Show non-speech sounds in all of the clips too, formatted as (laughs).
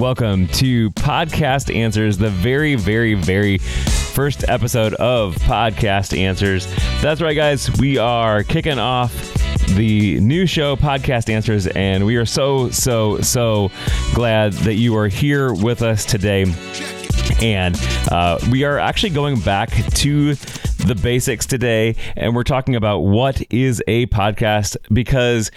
welcome to Podcast Answers, the very, very, very first episode of Podcast Answers. That's right, guys. We are kicking off the new show, Podcast Answers, and we are so, so, so glad that you are here with us today. And uh, we are actually going back to the basics today, and we're talking about what is a podcast because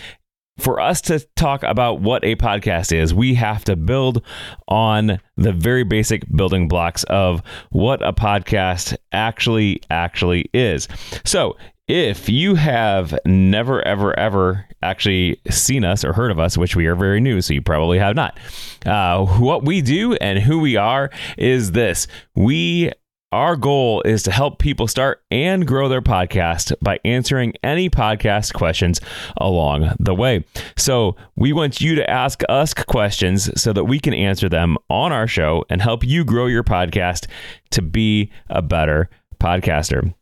for us to talk about what a podcast is, we have to build on the very basic building blocks of what a podcast actually actually is. So, if you have never ever ever actually seen us or heard of us, which we are very new, so you probably have not, uh, what we do and who we are is this: we our goal is to help people start and grow their podcast by answering any podcast questions along the way. So, we want you to ask us questions so that we can answer them on our show and help you grow your podcast to be a better podcaster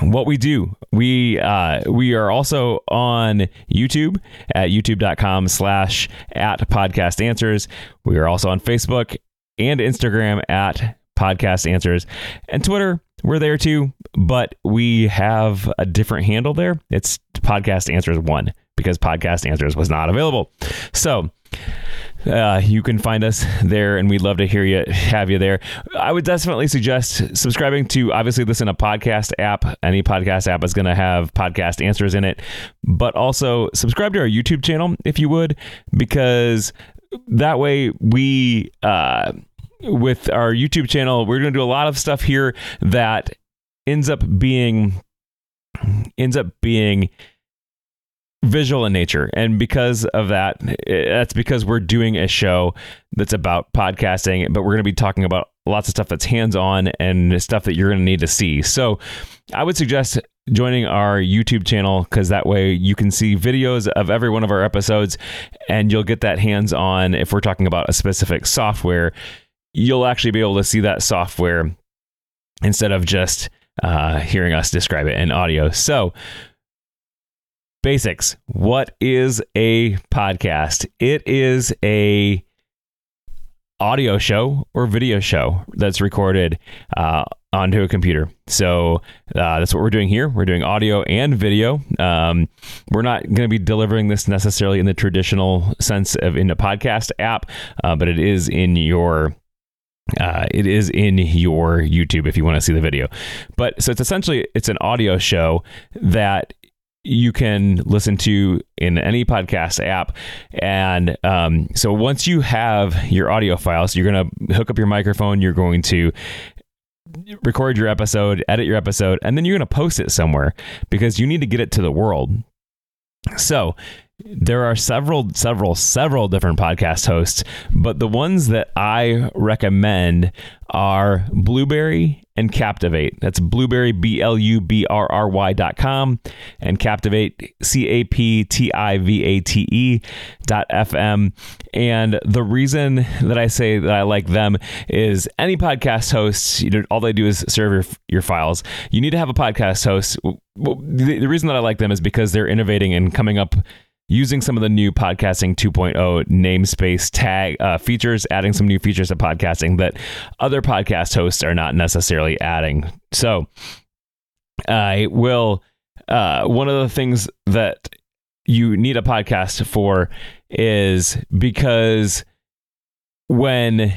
what we do we uh, we are also on youtube at youtube.com slash at podcast answers we are also on facebook and instagram at podcast answers and twitter we're there too but we have a different handle there it's podcast answers one because podcast answers was not available so uh, you can find us there, and we'd love to hear you, have you there. I would definitely suggest subscribing to obviously listen to podcast app. Any podcast app is going to have podcast answers in it, but also subscribe to our YouTube channel if you would, because that way we, uh, with our YouTube channel, we're going to do a lot of stuff here that ends up being ends up being visual in nature. And because of that eh, that's because we're doing a show that's about podcasting but we're going to be talking about lots of stuff that's hands-on and stuff that you're going to need to see. So i would suggest joining our youtube channel because that way you can see videos of every one of our episodes and you'll get that hands-on if we're talking about a specific software you'll actually be able to see that software instead of just uh, hearing us describe it in audio so basics. What is a podcast? It is a audio show or video show that's recorded uh, onto a computer. So uh, that's what we're doing here. We're doing audio and video. Um, we're not going to be delivering this necessarily in the traditional sense of in a podcast app, uh, but it is in your uh, it is in your YouTube if you want to see the video. But so it's essentially it's an audio show that you can listen to in any podcast app. And um, so once you have your audio files, you're going to hook up your microphone, you're going to record your episode, edit your episode, and then you're going to post it somewhere because you need to get it to the world. So, there are several, several, several different podcast hosts, but the ones that I recommend are Blubrry and Captivate. That's Blubrry, B L U B R R Y dot com, and Captivate, C A P T I V A T E dot FM. And the reason that I say that I like them is any podcast hosts, you know, all they do is serve your, your files. You need to have a podcast host. The reason that I like them is because they're innovating and coming up using some of the new podcasting 2.0 namespace tag uh, features, adding some new features to podcasting that other podcast hosts are not necessarily adding. So, I will. Uh, one of the things that you need a podcast for is because when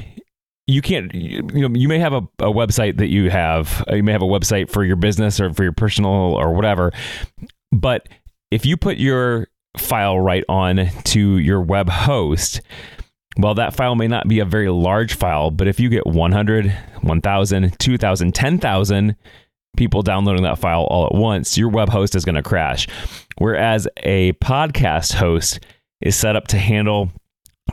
you can't you know you may have a, a website that you have you may have a website for your business or for your personal or whatever but if you put your file right on to your web host, well, that file may not be a very large file, but if you get 100, 1,000, 2,000, 10,000 people downloading that file all at once, your web host is going to crash. Whereas a podcast host is set up to handle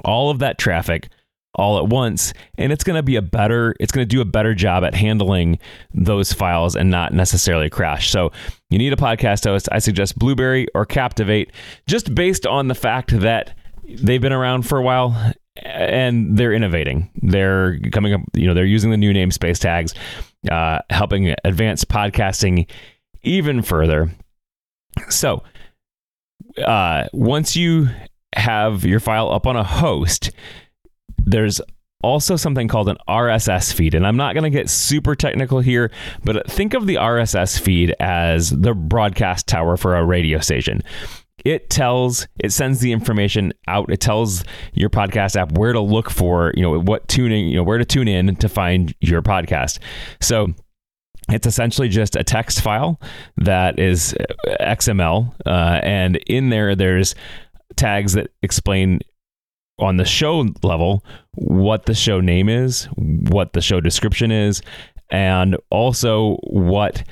all of that traffic all at once and it's going to be a better it's going to do a better job at handling those files and not necessarily crash. So you need a podcast host i suggest Blubrry or captivate just based on the fact that they've been around for a while and they're innovating. They're coming up you know they're using the new namespace tags uh, helping advance podcasting even further. So uh, once you have your file up on a host there's also something called an RSS feed. And I'm not going to get super technical here, but think of the RSS feed as the broadcast tower for a radio station. It tells, it sends the information out. It tells your podcast app where to look for, you know, what tuning, you know, where to tune in to find your podcast. So it's essentially just a text file that is XML, uh, and in there there's tags that explain on the show level what the show name is, what the show description is, and also what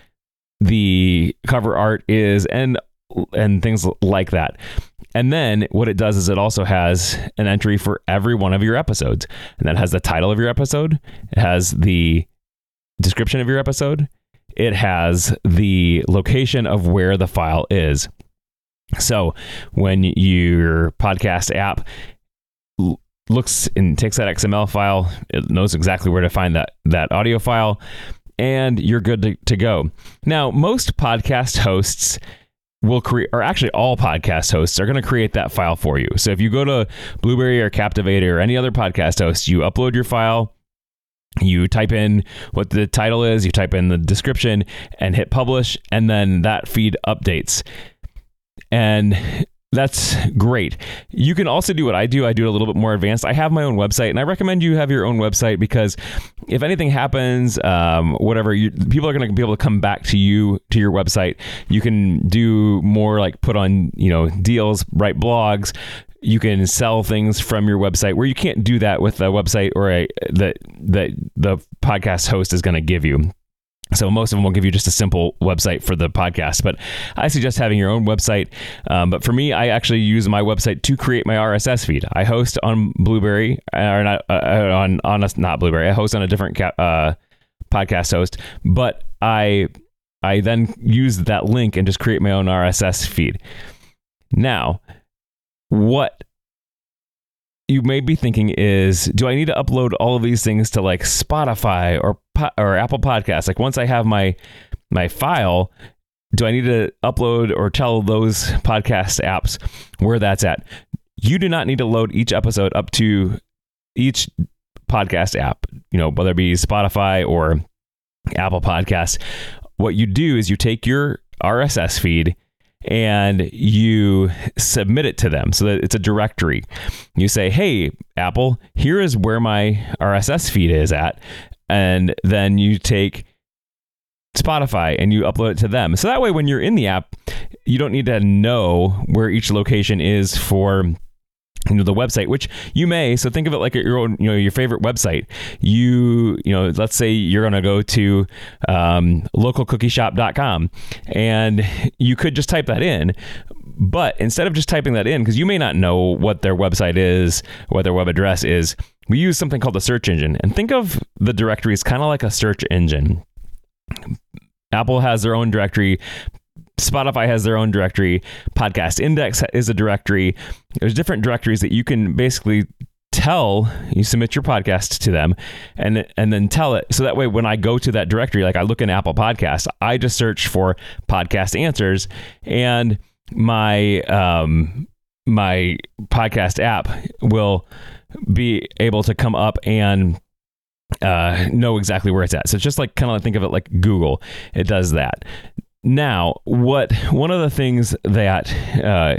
the cover art is and and things like that. And then what it does is it also has an entry for every one of your episodes. And that has the title of your episode, it has the description of your episode, it has the location of where the file is. So when your podcast app looks and takes that XML file, it knows exactly where to find that that audio file, and you're good to, to go. Now, most podcast hosts will create, or actually all podcast hosts are going to create that file for you. So if you go to Blubrry or Captivate or any other podcast host, you upload your file, you type in what the title is, you type in the description, and hit publish, and then that feed updates. And that's great. You can also do what I do. I do it a little bit more advanced. I have my own website, and I recommend you have your own website because if anything happens, um, whatever, you, people are going to be able to come back to you to your website. You can do more like put on you know deals, write blogs. You can sell things from your website where you can't do that with a website or a that that the podcast host is going to give you. So most of them will give you just a simple website for the podcast, but I suggest having your own website. Um, but for me, I actually use my website to create my RSS feed. I host on Blubrry, or not uh, uh, on on not Blubrry. I host on a different ca- uh, podcast host, but I I then use that link and just create my own RSS feed. Now, what you may be thinking is do I need to upload all of these things to like Spotify or or Apple Podcasts? Like once I have my my file, do I need to upload or tell those podcast apps where that's at? You do not need to load each episode up to each podcast app, you know, whether it be Spotify or Apple Podcasts. What you do is you take your RSS feed and you submit it to them so that it's a directory. You say, hey, Apple, here is where my RSS feed is at. And then you take Spotify and you upload it to them. So that way, when you're in the app, you don't need to know where each location is for you know the website which you may so think of it like your own you know your favorite website. You you know let's say you're going to go to um, localcookieshop.com and you could just type that in. But instead of just typing that in because you may not know what their website is what their web address is we use something called a search engine. And think of the directory as kind of like a search engine. Apple has their own directory. Spotify has their own directory. Podcast Index is a directory. There's different directories that you can basically tell you submit your podcast to them and and then tell it so that way when I go to that directory like I look in Apple Podcast I just search for podcast answers and my um my podcast app will be able to come up and uh, know exactly where it's at. So it's just like kind of like think of it like Google. It does that. Now, what one of the things that uh,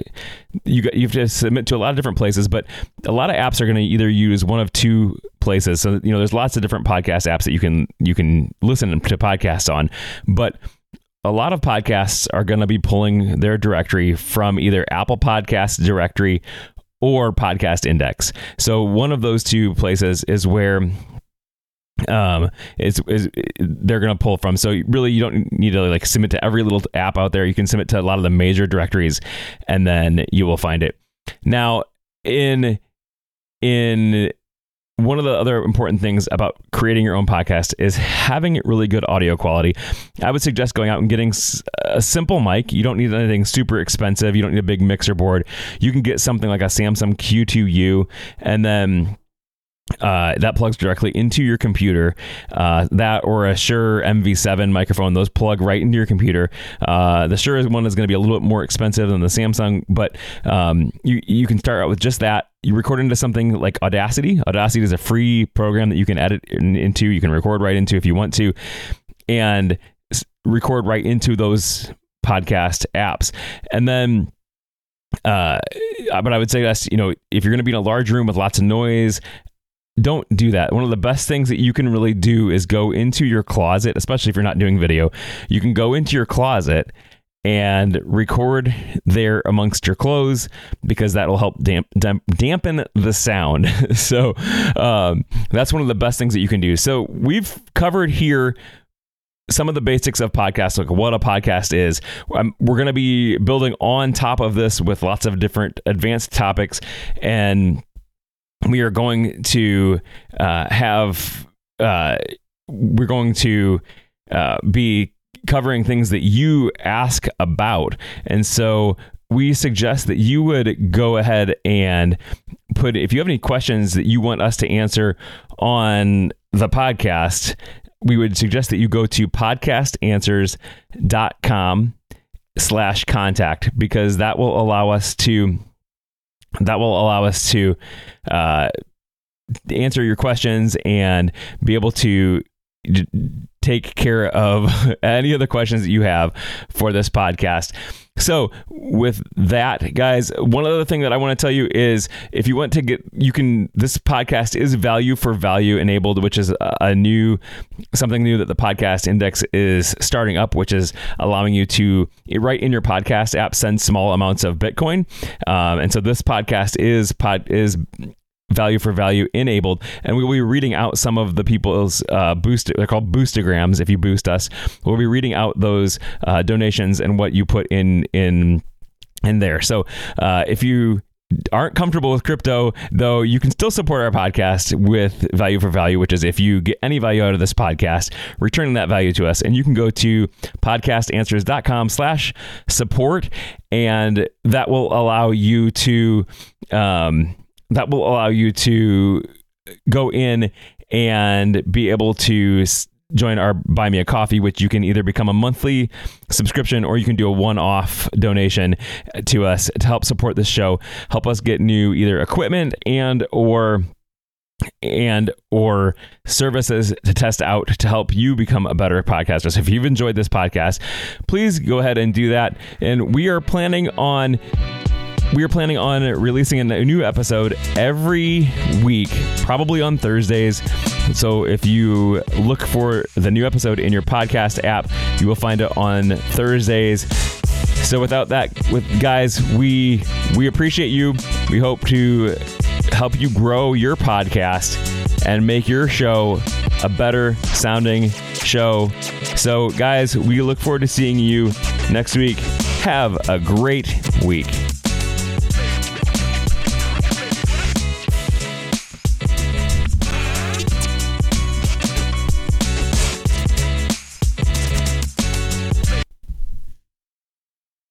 you you have to submit to a lot of different places, but a lot of apps are going to either use one of two places. So you know, there's lots of different podcast apps that you can you can listen to podcasts on, but a lot of podcasts are going to be pulling their directory from either Apple Podcasts directory or Podcast Index. So one of those two places is where um it's, it's they're going to pull from so really you don't need to like submit to every little app out there you can submit to a lot of the major directories and then you will find it now in in one of the other important things about creating your own podcast is having really good audio quality. I would suggest going out and getting a simple mic. You don't need anything super expensive. You don't need a big mixer board. You can get something like a Samson Q2U and then uh, that plugs directly into your computer. Uh, that or a Shure MV7 microphone, those plug right into your computer. Uh, the Shure one is going to be a little bit more expensive than the Samson, but um, you you can start out with just that. You record into something like Audacity. Audacity is a free program that you can edit in, into. You can record right into if you want to, and record right into those podcast apps, and then uh, but I would say that's you know if you're going to be in a large room with lots of noise don't do that. One of the best things that you can really do is go into your closet, especially if you're not doing video. You can go into your closet and record there amongst your clothes because that will help damp, damp, dampen the sound. (laughs) so um, that's one of the best things that you can do. So we've covered here some of the basics of podcasts, like what a podcast is. Um, we're going to be building on top of this with lots of different advanced topics and we are going to uh, have uh, we're going to uh, be covering things that you ask about. And so we suggest that you would go ahead and put if you have any questions that you want us to answer on the podcast we would suggest that you go to podcastanswers.com slash contact because that will allow us to that will allow us to uh, answer your questions and be able to d- take care of (laughs) any of the questions that you have for this podcast. So, with that, guys, one other thing that I want to tell you is if you want to get, you can, this podcast is value for value enabled, which is a, new, something new that the podcast index is starting up, which is allowing you to, right in your podcast app, send small amounts of Bitcoin. Um, and so this podcast is pod, is value for value enabled. And we will be reading out some of the people's uh, boost they're called boostagrams if you boost us. We'll be reading out those uh, donations and what you put in in in there. So uh, if you aren't comfortable with crypto, though, you can still support our podcast with value for value, which is if you get any value out of this podcast, returning that value to us. And you can go to podcastanswers.com slash support, and that will allow you to um, that will allow you to go in and be able to join our buy me a coffee which you can either become a monthly subscription or you can do a one-off donation to us to help support this show help us get new either equipment and or and or services to test out to help you become a better podcaster. So if you've enjoyed this podcast, please go ahead and do that. And we are planning on we are planning on releasing a new episode every week, probably on Thursdays. So if you look for the new episode in your podcast app, you will find it on Thursdays. So without that, with guys, we we appreciate you. We hope to help you grow your podcast and make your show a better sounding show. So guys, we look forward to seeing you next week. Have a great week.